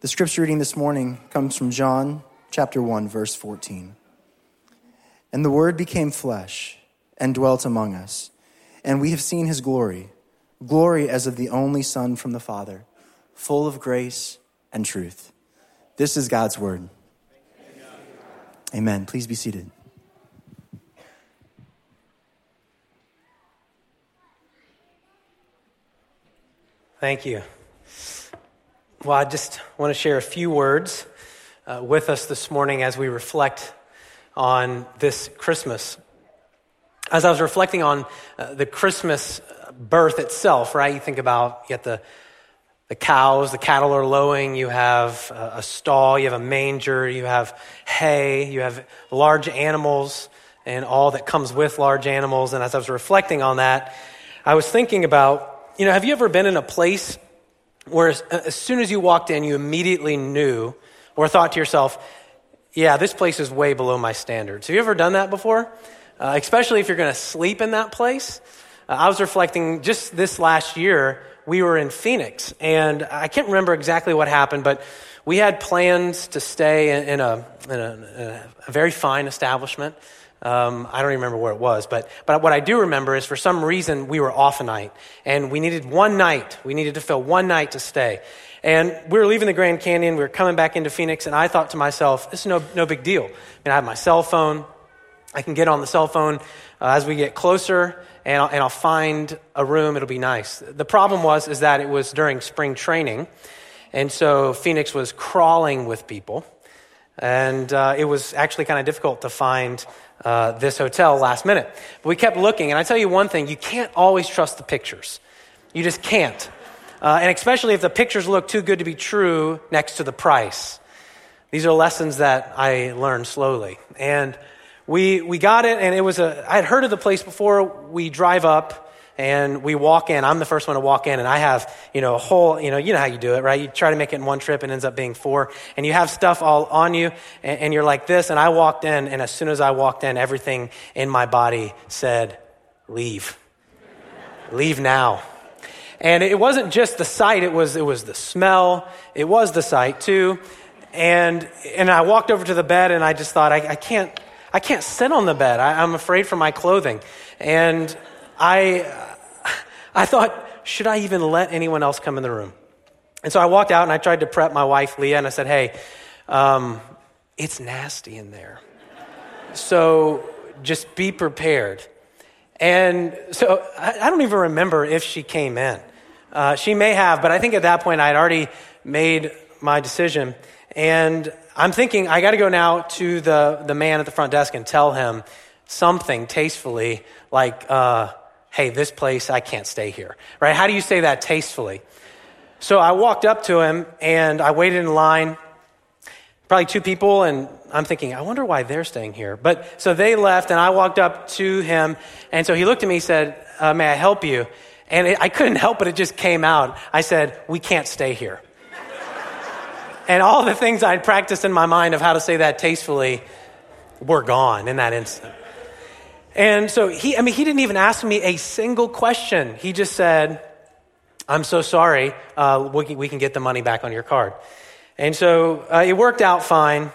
The scripture reading this morning comes from John chapter 1 verse 14. And the word became flesh and dwelt among us, and we have seen his glory, glory as of the only son from the Father, full of grace and truth. This is God's word. Amen. Please be seated. Thank you. Well, I just want to share a few words uh, with us this morning as we reflect on this Christmas. As I was reflecting on uh, the Christmas birth itself, right? You think about you have the the cows, the cattle are lowing, you have a stall, you have a manger, you have hay, you have large animals and all that comes with large animals. And as I was reflecting on that, I was thinking about, you know, have you ever been in a place where as, soon as you walked in, you immediately knew or thought to yourself, yeah, this place is way below my standards. Have you ever done that before? Uh, especially if you're going to sleep in that place. Uh, I was reflecting just this last year, we were in Phoenix, and I can't remember exactly what happened, but we had plans to stay in, a, in, a, in a, very fine establishment. Um, I don't remember where it was, but, but what I do remember is for some reason we were off a night, and we needed one night. We needed to fill one night to stay. And we were leaving the Grand Canyon, we were coming back into Phoenix, and I thought to myself, this is no, no big deal. I mean, I have my cell phone. I can get on the cell phone uh, as we get closer, and I'll, and I'll find a room. It'll be nice. The problem was is that it was during spring training, and so Phoenix was crawling with people, and uh, it was actually kind of difficult to find uh, this hotel last minute. But we kept looking, and I tell you one thing: you can't always trust the pictures. You just can't. Uh, and especially if the pictures look too good to be true next to the price. These are lessons that I learned slowly. And we, we got it, and it was a, I had heard of the place before. We drive up and we walk in. I'm the first one to walk in, and I have, you know, a whole, you know, you know how you do it, right? You try to make it in one trip and it ends up being four, and you have stuff all on you, and, and you're like this. And I walked in, and as soon as I walked in, everything in my body said, leave. leave now. And it wasn't just the sight, it was, it was the smell, it was the sight too. And, and I walked over to the bed and I just thought, I, I can't, I can't sit on the bed. I, I'm afraid for my clothing. And I, I thought, should I even let anyone else come in the room? And so I walked out and I tried to prep my wife, Leah, and I said, hey, um, it's nasty in there. So just be prepared. And so I, I don't even remember if she came in. Uh, she may have, but I think at that point I had already made my decision. And I'm thinking, I got to go now to the, the man at the front desk and tell him something tastefully like, uh, hey, this place, I can't stay here. Right? How do you say that tastefully? So I walked up to him and I waited in line, probably two people, and I'm thinking, I wonder why they're staying here. But so they left and I walked up to him, and so he looked at me and said, uh, May I help you? And it, I couldn't help it, it just came out. I said, We can't stay here. and all the things I'd practiced in my mind of how to say that tastefully were gone in that instant. And so he, I mean, he didn't even ask me a single question. He just said, I'm so sorry. Uh, we, can, we, can, get the money back on your card. And so uh, it worked out fine.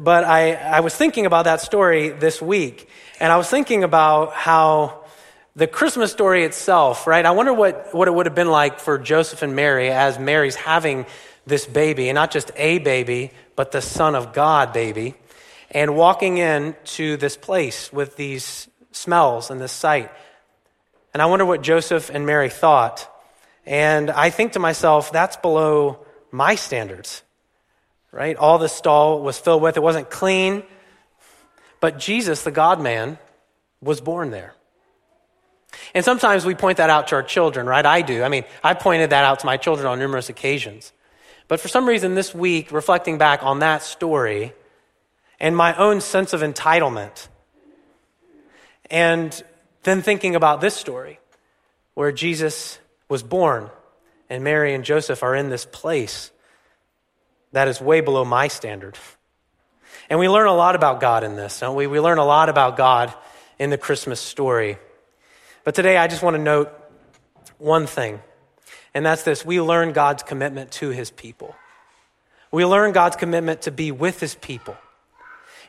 But I, I was thinking about that story this week. And I was thinking about how the Christmas story itself, right? I wonder what, what it would have been like for Joseph and Mary as Mary's having this baby, and not just a baby, but the Son of God baby, and walking into this place with these smells and this sight. And I wonder what Joseph and Mary thought. And I think to myself, that's below my standards, right? All the stall was filled with, it wasn't clean, but Jesus, the God man, was born there. And sometimes we point that out to our children, right? I do. I mean, I pointed that out to my children on numerous occasions. But for some reason this week, reflecting back on that story and my own sense of entitlement, and then thinking about this story where Jesus was born and Mary and Joseph are in this place that is way below my standard. And we learn a lot about God in this, don't we? We learn a lot about God in the Christmas story. But today I just want to note one thing, and that's this we learn God's commitment to his people. We learn God's commitment to be with his people.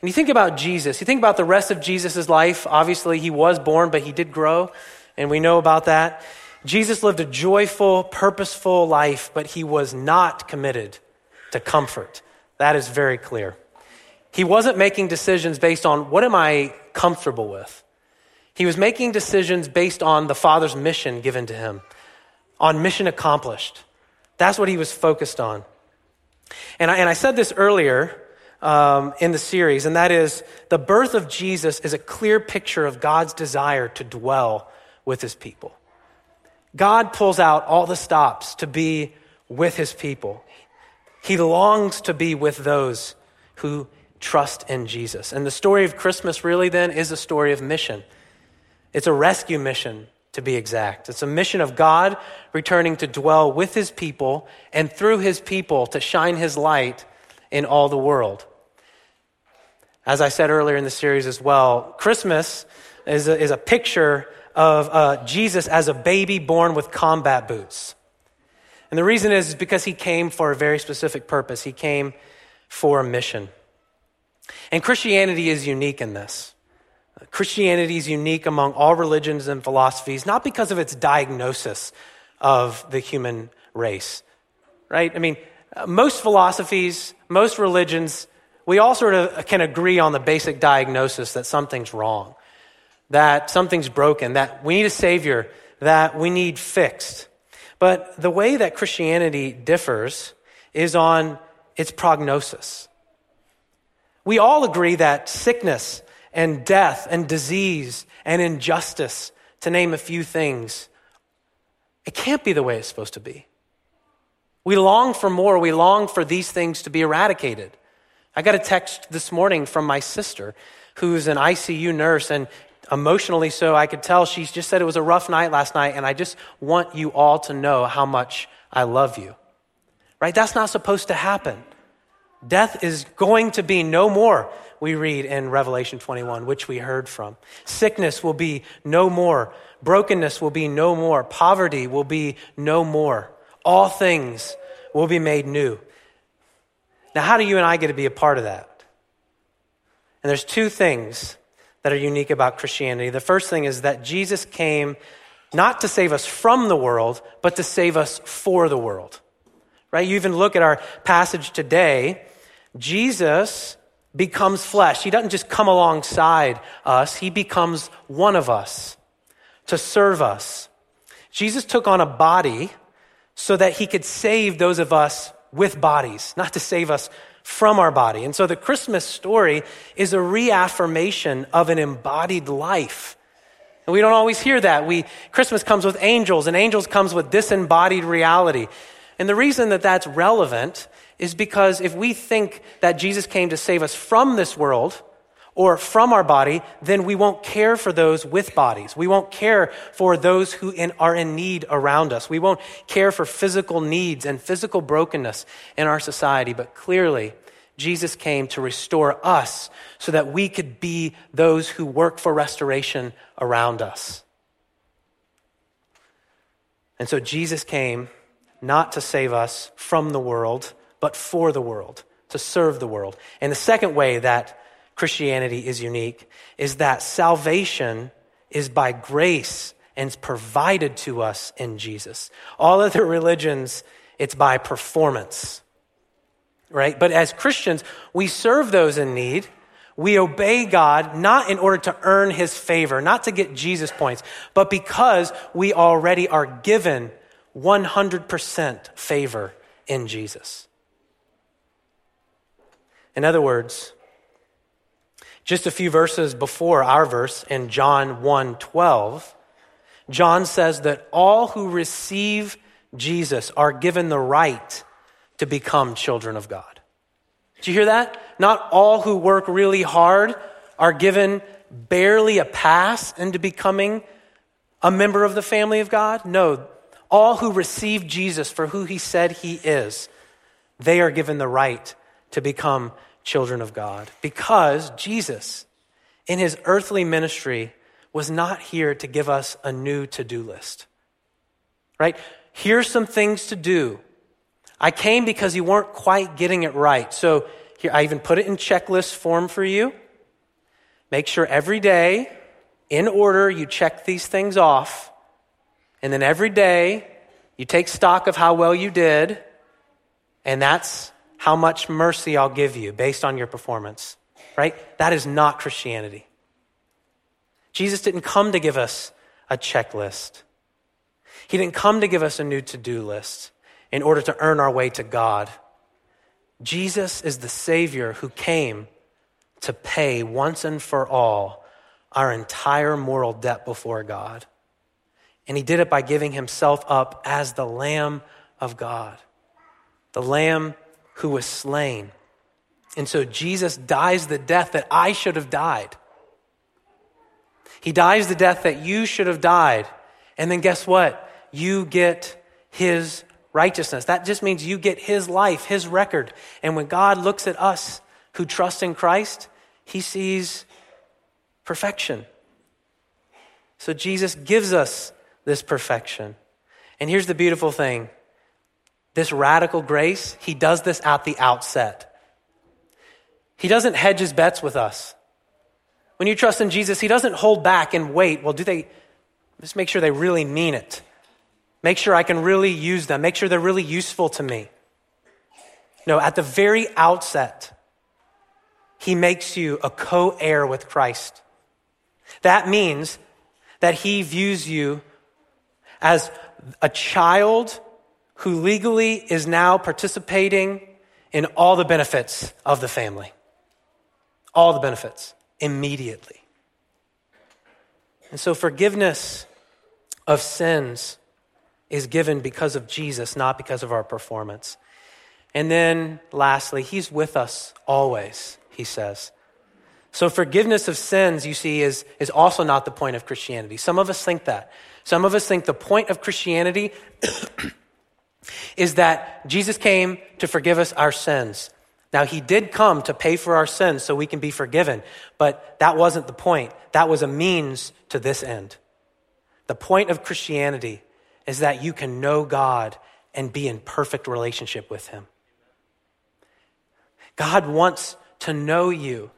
And you think about Jesus, you think about the rest of Jesus' life. Obviously, he was born, but he did grow, and we know about that. Jesus lived a joyful, purposeful life, but he was not committed to comfort. That is very clear. He wasn't making decisions based on what am I comfortable with? He was making decisions based on the Father's mission given to him, on mission accomplished. That's what he was focused on. And I, and I said this earlier um, in the series, and that is the birth of Jesus is a clear picture of God's desire to dwell with his people. God pulls out all the stops to be with his people. He longs to be with those who trust in Jesus. And the story of Christmas really then is a story of mission. It's a rescue mission, to be exact. It's a mission of God returning to dwell with his people and through his people to shine his light in all the world. As I said earlier in the series as well, Christmas is a, is a picture of uh, Jesus as a baby born with combat boots. And the reason is, is because he came for a very specific purpose. He came for a mission. And Christianity is unique in this. Christianity is unique among all religions and philosophies, not because of its diagnosis of the human race, right? I mean, most philosophies, most religions, we all sort of can agree on the basic diagnosis that something's wrong that something's broken, that we need a Savior, that we need fixed. But the way that Christianity differs is on its prognosis. We all agree that sickness and death and disease and injustice, to name a few things, it can't be the way it's supposed to be. We long for more. We long for these things to be eradicated. I got a text this morning from my sister, who's an ICU nurse, and emotionally so. I could tell she just said it was a rough night last night, and I just want you all to know how much I love you. Right? That's not supposed to happen. Death is going to be no more, we read in Revelation 21, which we heard from. Sickness will be no more. Brokenness will be no more. Poverty will be no more. All things will be made new. Now, how do you and I get to be a part of that? And there's two things that are unique about Christianity. The first thing is that Jesus came not to save us from the world, but to save us for the world. Right? You even look at our passage today, Jesus becomes flesh. He doesn't just come alongside us, he becomes one of us to serve us. Jesus took on a body so that he could save those of us with bodies, not to save us from our body. And so the Christmas story is a reaffirmation of an embodied life. And we don't always hear that. We, Christmas comes with angels, and angels comes with disembodied reality. And the reason that that's relevant is because if we think that Jesus came to save us from this world, or from our body, then we won't care for those with bodies. We won't care for those who in, are in need around us. We won't care for physical needs and physical brokenness in our society. But clearly, Jesus came to restore us so that we could be those who work for restoration around us. And so Jesus came not to save us from the world, but for the world, to serve the world. And the second way that Christianity is unique is that salvation is by grace and it's provided to us in Jesus. All other religions, it's by performance, right? But as Christians, we serve those in need. We obey God not in order to earn his favor, not to get Jesus points, but because we already are given 100% favor in Jesus. In other words, just a few verses before our verse in John 1:12, John says that all who receive Jesus are given the right to become children of God. Did you hear that? Not all who work really hard are given barely a pass into becoming a member of the family of God. No, all who receive Jesus for who he said he is, they are given the right to become children of God because Jesus, in his earthly ministry, was not here to give us a new to do list. Right? Here's some things to do. I came because you weren't quite getting it right. So here, I even put it in checklist form for you. Make sure every day, in order, you check these things off. And then every day, you take stock of how well you did. And that's how much mercy I'll give you based on your performance. Right? That is not Christianity. Jesus didn't come to give us a checklist. He didn't come to give us a new to do list in order to earn our way to God. Jesus is the Savior who came to pay once and for all our entire moral debt before God. And he did it by giving himself up as the Lamb of God, the Lamb who was slain. And so Jesus dies the death that I should have died. He dies the death that you should have died. And then guess what? You get his righteousness. That just means you get his life, his record. And when God looks at us who trust in Christ, he sees perfection. So Jesus gives us this perfection. And here's the beautiful thing this radical grace, he does this at the outset. He doesn't hedge his bets with us. When you trust in Jesus, he doesn't hold back and wait. Well, do they just make sure they really mean it? Make sure I can really use them. Make sure they're really useful to me. No, at the very outset, he makes you a co heir with Christ. That means that he views you as a child who legally is now participating in all the benefits of the family. All the benefits immediately. And so forgiveness of sins is given because of Jesus, not because of our performance. And then lastly, He's with us always, He says. So forgiveness of sins, you see, is, is also not the point of Christianity. Some of us think that. Some of us think the point of Christianity is that Jesus came to forgive us our sins. Now, he did come to pay for our sins so we can be forgiven, but that wasn't the point. That was a means to this end. The point of Christianity is that you can know God and be in perfect relationship with Him. God wants to know you.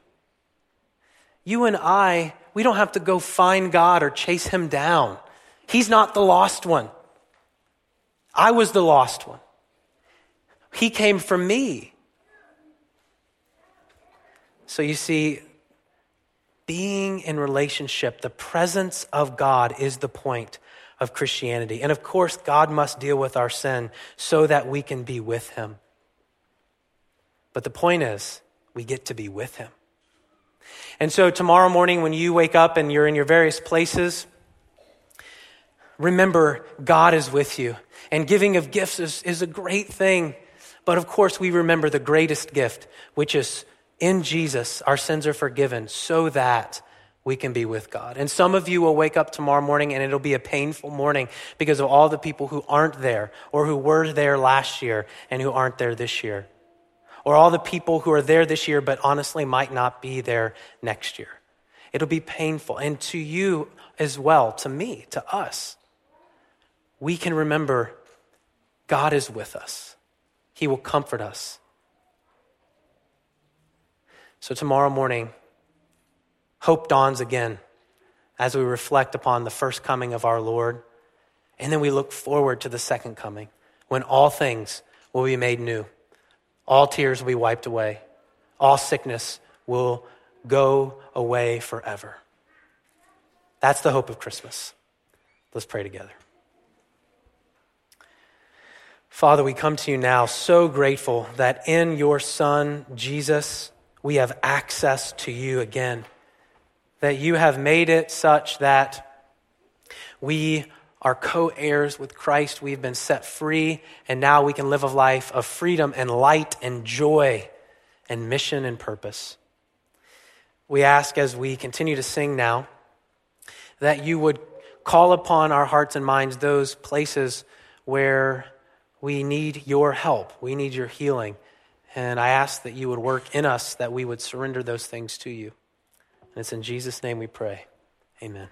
You and I, we don't have to go find God or chase Him down. He's not the lost one. I was the lost one. He came for me. So you see, being in relationship, the presence of God is the point of Christianity. And of course, God must deal with our sin so that we can be with Him. But the point is, we get to be with Him. And so, tomorrow morning, when you wake up and you're in your various places, remember God is with you. And giving of gifts is, is a great thing. But of course, we remember the greatest gift, which is in Jesus, our sins are forgiven so that we can be with God. And some of you will wake up tomorrow morning and it'll be a painful morning because of all the people who aren't there or who were there last year and who aren't there this year. Or all the people who are there this year but honestly might not be there next year. It'll be painful. And to you as well, to me, to us, we can remember God is with us, He will comfort us. So, tomorrow morning, Hope dawns again as we reflect upon the first coming of our Lord. And then we look forward to the second coming when all things will be made new. All tears will be wiped away. All sickness will go away forever. That's the hope of Christmas. Let's pray together. Father, we come to you now so grateful that in your Son, Jesus, we have access to you again that you have made it such that we are co heirs with Christ. We've been set free, and now we can live a life of freedom and light and joy and mission and purpose. We ask as we continue to sing now that you would call upon our hearts and minds those places where we need your help, we need your healing. And I ask that you would work in us, that we would surrender those things to you. And it's in Jesus' name we pray. Amen.